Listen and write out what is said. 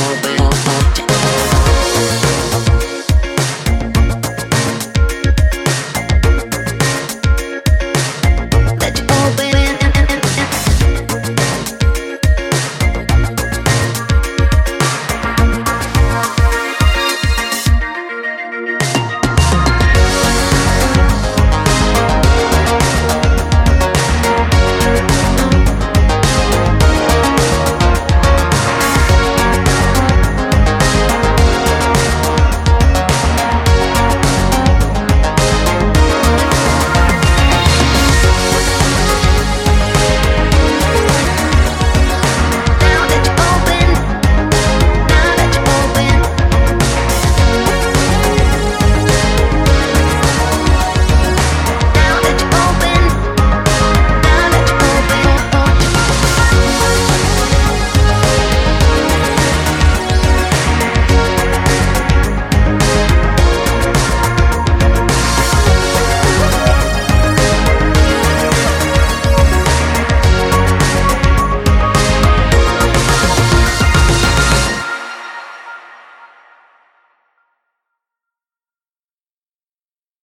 more.